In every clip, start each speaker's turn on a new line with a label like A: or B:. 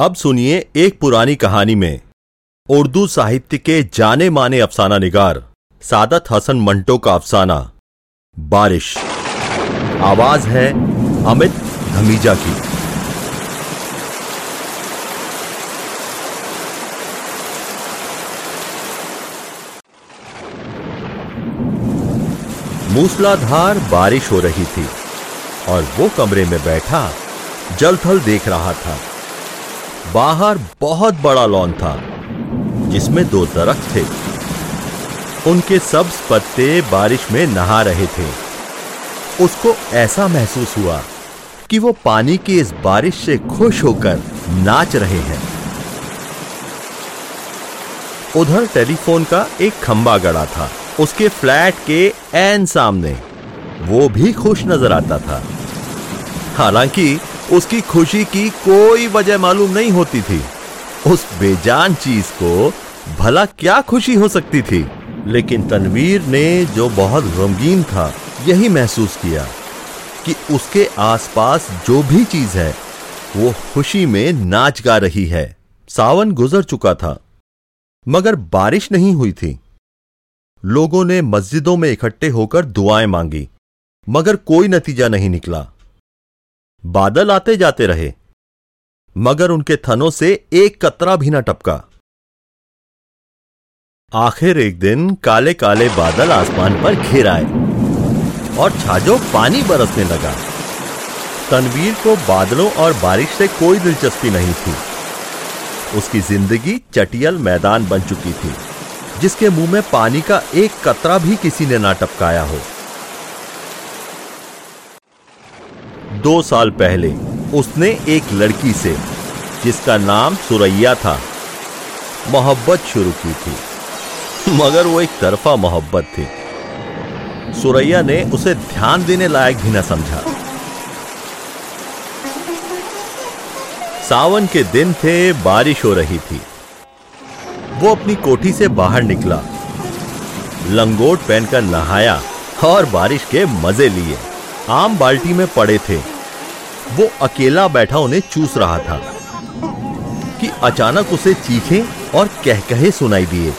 A: अब सुनिए एक पुरानी कहानी में। उर्दू साहित्य के जाने माने अफसाना निगार, सादत हसन मंटो का अफसाना। बारिश। आवाज़ है अमित धमीजा की। मूसलाधार बारिश हो रही थी और वो कमरे में बैठा, जलथल देख रहा था। बाहर बहुत बड़ा लॉन था, जिसमें दो दरख्त थे। उनके सब्ज पत्ते बारिश में नहा रहे थे। उसको ऐसा महसूस हुआ कि वो पानी की इस बारिश से खुश होकर नाच रहे हैं। उधर टेलीफोन का एक खंबा गड़ा था, उसके फ्लैट के एन सामने। वो भी खुश नज़र आता था। हालाँकि उसकी खुशी की कोई वजह मालूम नहीं होती थी। उस बेजान चीज़ को भला क्या खुशी हो सकती थी? लेकिन तनवीर ने जो बहुत गमगीन था, यही महसूस किया कि उसके आसपास जो भी चीज़ है, वो खुशी में नाच गा रही है। सावन गुजर चुका था, मगर बारिश नहीं हुई थी। लोगों ने मस्जिदों में इकट्ठे होकर दुआएँ मांगी, मगर कोई नतीजा नहीं निकला। बादल आते जाते रहे, मगर उनके थनों से एक कतरा भी न टपका। आखिर एक दिन काले काले बादल आसमान पर घिर आए और छाजो पानी बरसने लगा। तनवीर को बादलों और बारिश से कोई दिलचस्पी नहीं थी। उसकी ज़िंदगी चटियल मैदान बन चुकी थी, जिसके मुँह में पानी का एक कतरा भी किसी ने ना टपकाया हो। दो साल पहले उसने एक लड़की से, जिसका नाम सुरैया था, मोहब्बत शुरू की थी। मगर वो एक तरफा मोहब्बत थी। सुरैया ने उसे ध्यान देने लायक भी न समझा। सावन के दिन थे, बारिश हो रही थी। वो अपनी कोठी से बाहर निकला। लंगोट पहनकर नहाया और बारिश के मज़े लिए आम बाल्टी में पड़े थे। वो अकेला बैठा उन्हें चूस रहा था कि अचानक उसे चीखे और कह कहे सुनाई दिए।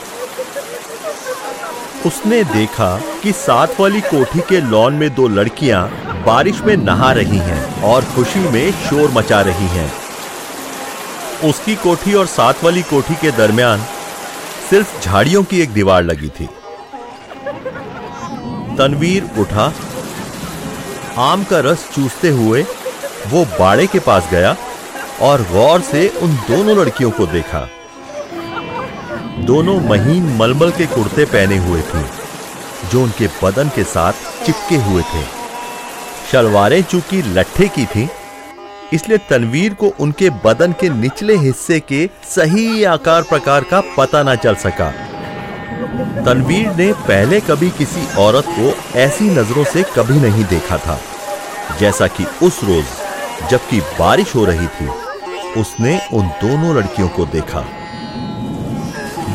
A: उसने देखा कि साथ वाली कोठी के लॉन में दो लड़कियाँ बारिश में नहा रही हैं और खुशी में शोर मचा रही हैं। उसकी कोठी और साथ वाली कोठी के दरमियान सिर्फ़ झाड़ियों की एक दीवार लगी थी। तनवीर उठा, आम का रस चूसते हुए वो बाड़े के पास गया और गौर से उन दोनों लड़कियों को देखा। दोनों महीन मलमल के कुर्ते पहने हुए थे, जो उनके बदन के साथ चिपके हुए थे। शलवारें चूँकि लट्ठे की थी, इसलिए तनवीर को उनके बदन के निचले हिस्से के सही आकार प्रकार का पता ना चल सका। तनवीर ने पहले कभी किसी औरत को ऐसी नज़रों से कभी नहीं देखा था, जैसा कि उस रोज जबकि बारिश हो रही थी, उसने उन दोनों लड़कियों को देखा।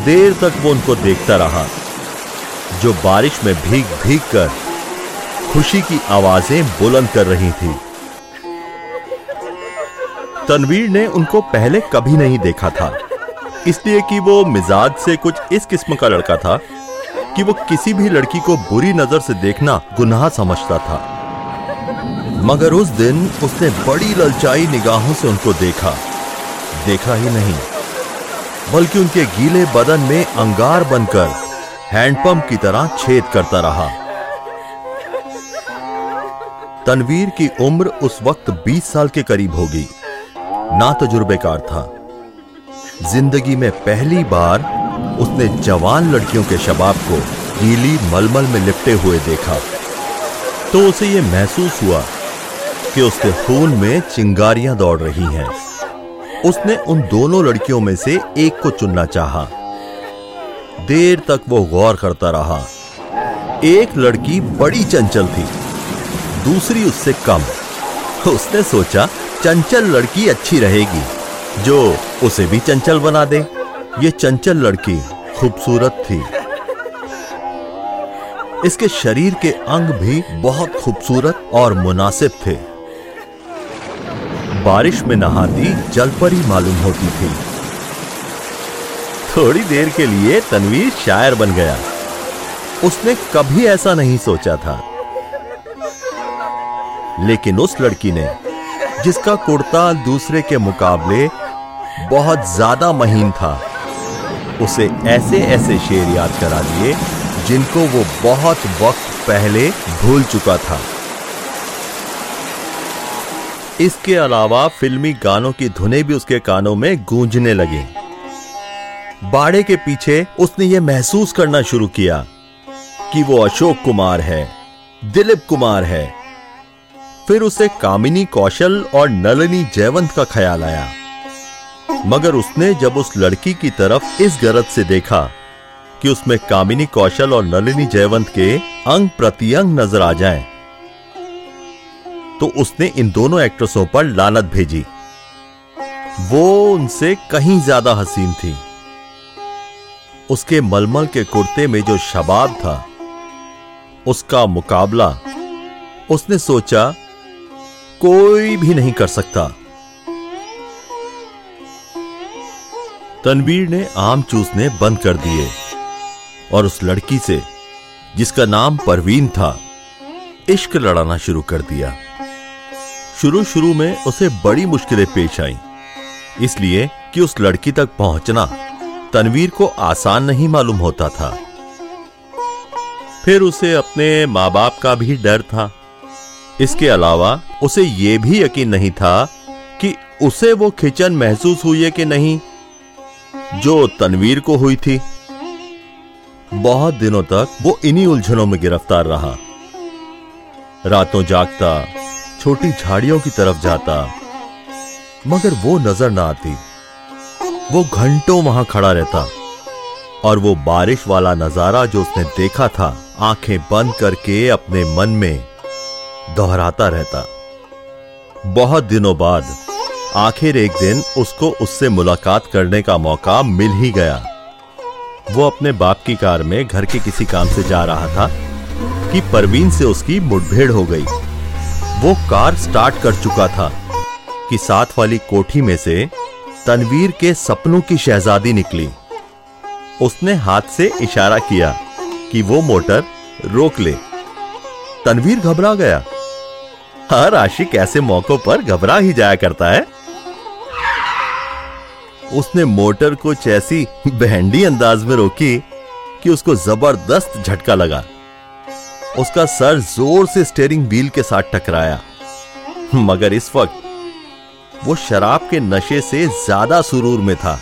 A: देर तक वो उनको देखता रहा, जो बारिश में भीग भीग कर खुशी की आवाज़ें बुलंद कर रही थी। तनवीर ने उनको पहले कभी नहीं देखा था, इसलिए कि वो मिजाज से कुछ इस किस्म का लड़का था कि वो किसी भी लड़की को बुरी नज़र से देखना गुनाह समझता था। मगर उस दिन उसने बड़ी ललचाई निगाहों से उनको देखा। देखा ही नहीं, बल्कि उनके गीले बदन में अंगार बनकर हैंडपंप की तरह छेद करता रहा। तनवीर की उम्र उस वक्त 20 साल के करीब होगी। ना तजुर्बेकार था। ज़िंदगी में पहली बार उसने जवान लड़कियों के शबाब को गीली मलमल में लिपटे हुए देखा। तो उसे यह महसूस हुआ कि उसके खून में चिंगारियाँ दौड़ रही हैं। उसने उन दोनों लड़कियों में से एक को चुनना चाहा। देर तक वो गौर करता रहा। एक लड़की बड़ी चंचल थी, दूसरी उससे कम। उसने सोचा, चंचल लड़की अच्छी रहेगी, जो उसे भी चंचल बना दे। ये चंचल लड़की खूबसूरत थी। इसके शरीर के अंग भी बहुत खूबसूरत और मुनासिब थे। बारिश में नहाती जलपरी मालूम होती थी। थोड़ी देर के लिए तनवीर शायर बन गया। उसने कभी ऐसा नहीं सोचा था। लेकिन उस लड़की ने, जिसका कुर्ता दूसरे के मुकाबले बहुत ज़्यादा महीन था, उसे ऐसे ऐसे शेर याद करा दिए, जिनको वो बहुत वक्त पहले भूल चुका था। इसके अलावा फिल्मी गानों की धुनें भी उसके कानों में गूंजने लगी। बाड़े के पीछे उसने ये महसूस करना शुरू किया कि वो अशोक कुमार है दिलीप कुमार है। फिर उसे कामिनी कौशल और नलनी जयवंत का ख्याल आया। मगर उसने जब उस लड़की की तरफ़ इस गरज से देखा कि उसमें कामिनी कौशल और नलिनी जयवंत के अंग प्रत्यंग नज़र आ जाएँ, तो उसने इन दोनों एक्ट्रेसों पर लानत भेजी। वो उनसे कहीं ज़्यादा हसीन थी। उसके मलमल के कुर्ते में जो शबाब था, उसका मुकाबला, उसने सोचा, कोई भी नहीं कर सकता। तनवीर ने आम चूसने बंद कर दिए और उस लड़की से, जिसका नाम परवीन था, इश्क लड़ाना शुरू कर दिया। शुरू शुरू में उसे बड़ी मुश्किलें पेश आईं, इसलिए कि उस लड़की तक पहुँचना तनवीर को आसान नहीं मालूम होता था। फिर उसे अपने माँ बाप का भी डर था। इसके अलावा उसे यह भी यकीन नहीं था कि उसे वो खिंचन महसूस हुई है कि नहीं, जो तनवीर को हुई थी। बहुत दिनों तक वो इन्हीं उलझनों में गिरफ़्तार रहा। रातों जागता छोटी झाड़ियों की तरफ़ जाता। मगर वो नज़र ना आती। वो घंटों वहाँ खड़ा रहता। और वो बारिश वाला नज़ारा जो उसने देखा था, आँखें बंद करके अपने मन में दोहराता रहता। बहुत दिनों बाद, आखिर एक दिन उसको उससे मुलाकात करने का मौका मिल ही गया। वो अपने बाप की कार में घर के किसी काम से जा रहा था कि परवीन से उसकी मुठभेड़ हो गई। वो कार स्टार्ट कर चुका था कि साथ वाली कोठी में से तनवीर के सपनों की शहजादी निकली। उसने हाथ से इशारा किया कि वो मोटर रोक ले। तनवीर घबरा गया। हर आशिक ऐसे मौकों पर घबरा ही जाया करता है। उसने मोटर को ऐसी बहंडी अंदाज में रोकी कि उसको ज़बरदस्त झटका लगा। उसका सर ज़ोर से स्टेयरिंग व्हील के साथ टकराया। मगर इस वक्त, वो शराब के नशे से ज़्यादा सुरूर में था।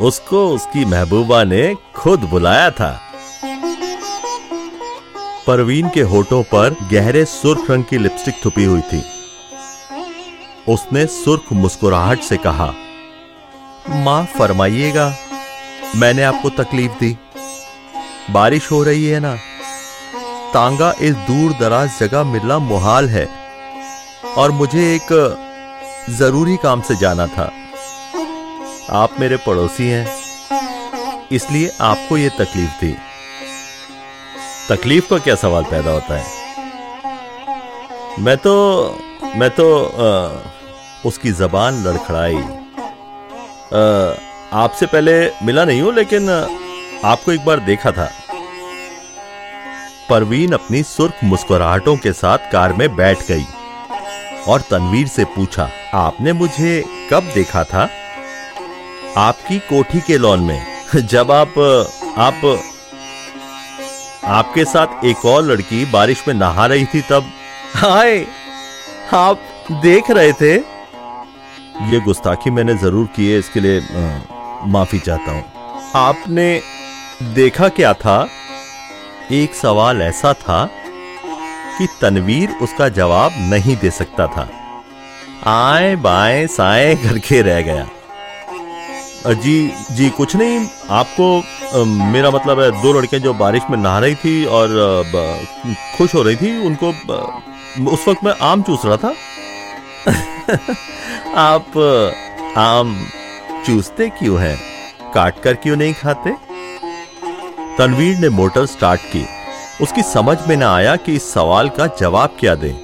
A: उसको उसकी महबूबा ने खुद बुलाया था। परवीन के होठों पर गहरे सुर्ख रंग की लिपस्टिक थुपी हुई थी। उसने सुर्ख मुस्कुराहट से कहा, माँ, फरमाइएगा, मैंने आपको तकलीफ़ दी। बारिश हो रही है ना? तांगा इस दूर दराज जगह मिलना मुहाल है और मुझे एक ज़रूरी काम से जाना था। आप मेरे पड़ोसी हैं इसलिए आपको यह तकलीफ़ थी। तकलीफ़ का क्या सवाल पैदा होता है? मैं तो मैं तो आ, उसकी जबान लड़खड़ाई। आपसे पहले मिला नहीं हूँ लेकिन आपको एक बार देखा था। परवीन अपनी सुर्ख मुस्कुराहटों के साथ कार में बैठ गई और तनवीर से पूछा, आपने मुझे कब देखा था? आपकी कोठी के लॉन में। जब आप आप, आपके साथ एक और लड़की बारिश में नहा रही थी तब हाय, आप देख रहे थे? ये गुस्ताखी मैंने ज़रूर की है, इसके लिए माफ़ी चाहता हूँ। आपने देखा क्या था? एक सवाल ऐसा था कि तनवीर उसका जवाब नहीं दे सकता था। आए बाएँ साए करके रह गया। जी जी, कुछ नहीं। आपको मेरा मतलब है, दो लड़कियाँ जो बारिश में नहा रही थी और खुश हो रही थी, उनको उस वक्त मैं आम चूस रहा था। आप, आम चूसते क्यों हैं? काट कर क्यों नहीं खाते? तनवीर ने मोटर स्टार्ट की। उसकी समझ में ना आया कि इस सवाल का जवाब क्या दे।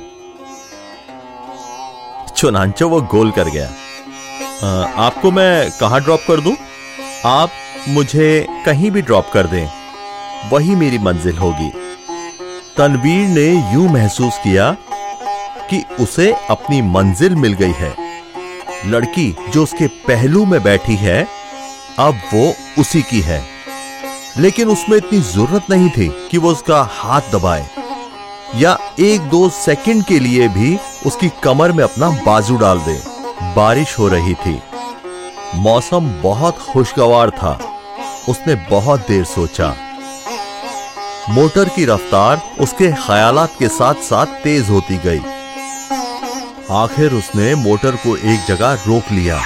A: चुनाचो वो गोल कर गया। आ, आपको मैं कहा ड्रॉप कर दूँ? आप मुझे कहीं भी ड्रॉप कर दें। वही मेरी मंजिल होगी। तनवीर ने यूँ महसूस किया कि उसे अपनी मंजिल मिल गई है। लड़की जो उसके पहलू में बैठी है अब वो उसी की है। लेकिन उसमें इतनी ज़रूरत नहीं थी कि वो उसका हाथ दबाए। या एक दो सेकंड के लिए भी उसकी कमर में अपना बाजू डाल दे। बारिश हो रही थी। मौसम बहुत खुशगवार था। उसने बहुत देर सोचा। मोटर की रफ्तार उसके ख्यालात के साथ साथ तेज होती गई। आखिर उसने मोटर को एक जगह रोक लिया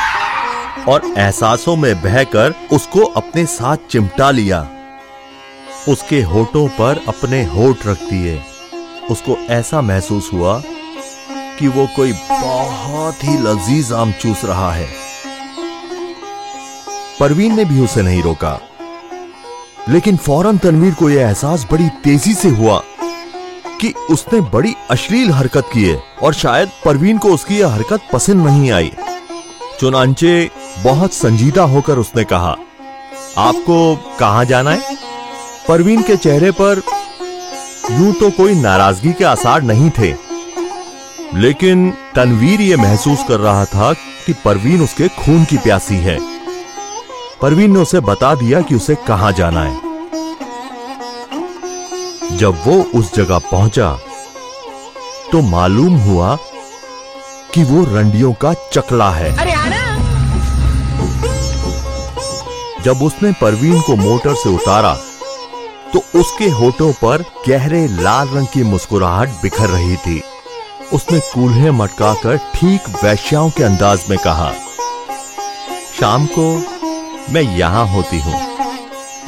A: और एहसासों में बहकर उसको अपने साथ चिमटा लिया। उसके होठों पर अपने होठ रख दिए। उसको ऐसा महसूस हुआ कि वो कोई बहुत ही लजीज आम चूस रहा है। परवीन ने भी उसे नहीं रोका। लेकिन फ़ौरन तनवीर को यह एहसास बड़ी तेज़ी से हुआ कि उसने बड़ी अश्लील हरकत की है और शायद परवीन को उसकी यह हरकत पसंद नहीं आई। चुनाचे बहुत संजीदा होकर उसने कहा, आपको कहाँ जाना है? परवीन के चेहरे पर यूँ तो कोई नाराज़गी के आसार नहीं थे। लेकिन तनवीर यह महसूस कर रहा था कि परवीन उसके खून की प्यासी है। परवीन ने उसे बता दिया कि उसे कहाँ जाना है। जब वो उस जगह पहुँचा तो मालूम हुआ कि वो रंडियों का चकला है। अरे जब उसने परवीन को मोटर से उतारा तो उसके होठों पर गहरे लाल रंग की मुस्कुराहट बिखर रही थी। उसने कूल्हे मटकाकर ठीक वैश्याओं के अंदाज में कहा, शाम को मैं यहाँ होती हूँ।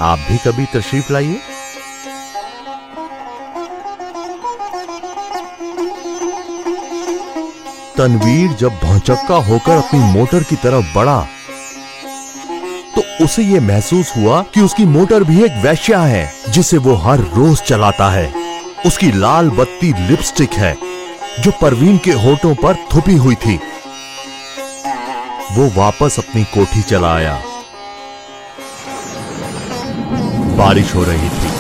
A: आप भी कभी तशरीफ़ लाइए। तनवीर जब भौचक्का होकर अपनी मोटर की तरफ़ बढ़ा तो उसे यह महसूस हुआ कि उसकी मोटर भी एक वैश्या है। जिसे वो हर रोज चलाता है। उसकी लाल बत्ती लिपस्टिक है, जो परवीन के होठों पर थुपी हुई थी। वो वापस अपनी कोठी चला आया। बारिश हो रही थी,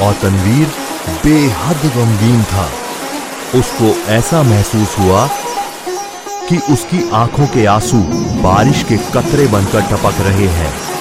A: और तनवीर बेहद गमगीन था। उसको ऐसा महसूस हुआ कि उसकी आँखों के आँसू बारिश के कतरे बनकर टपक रहे हैं।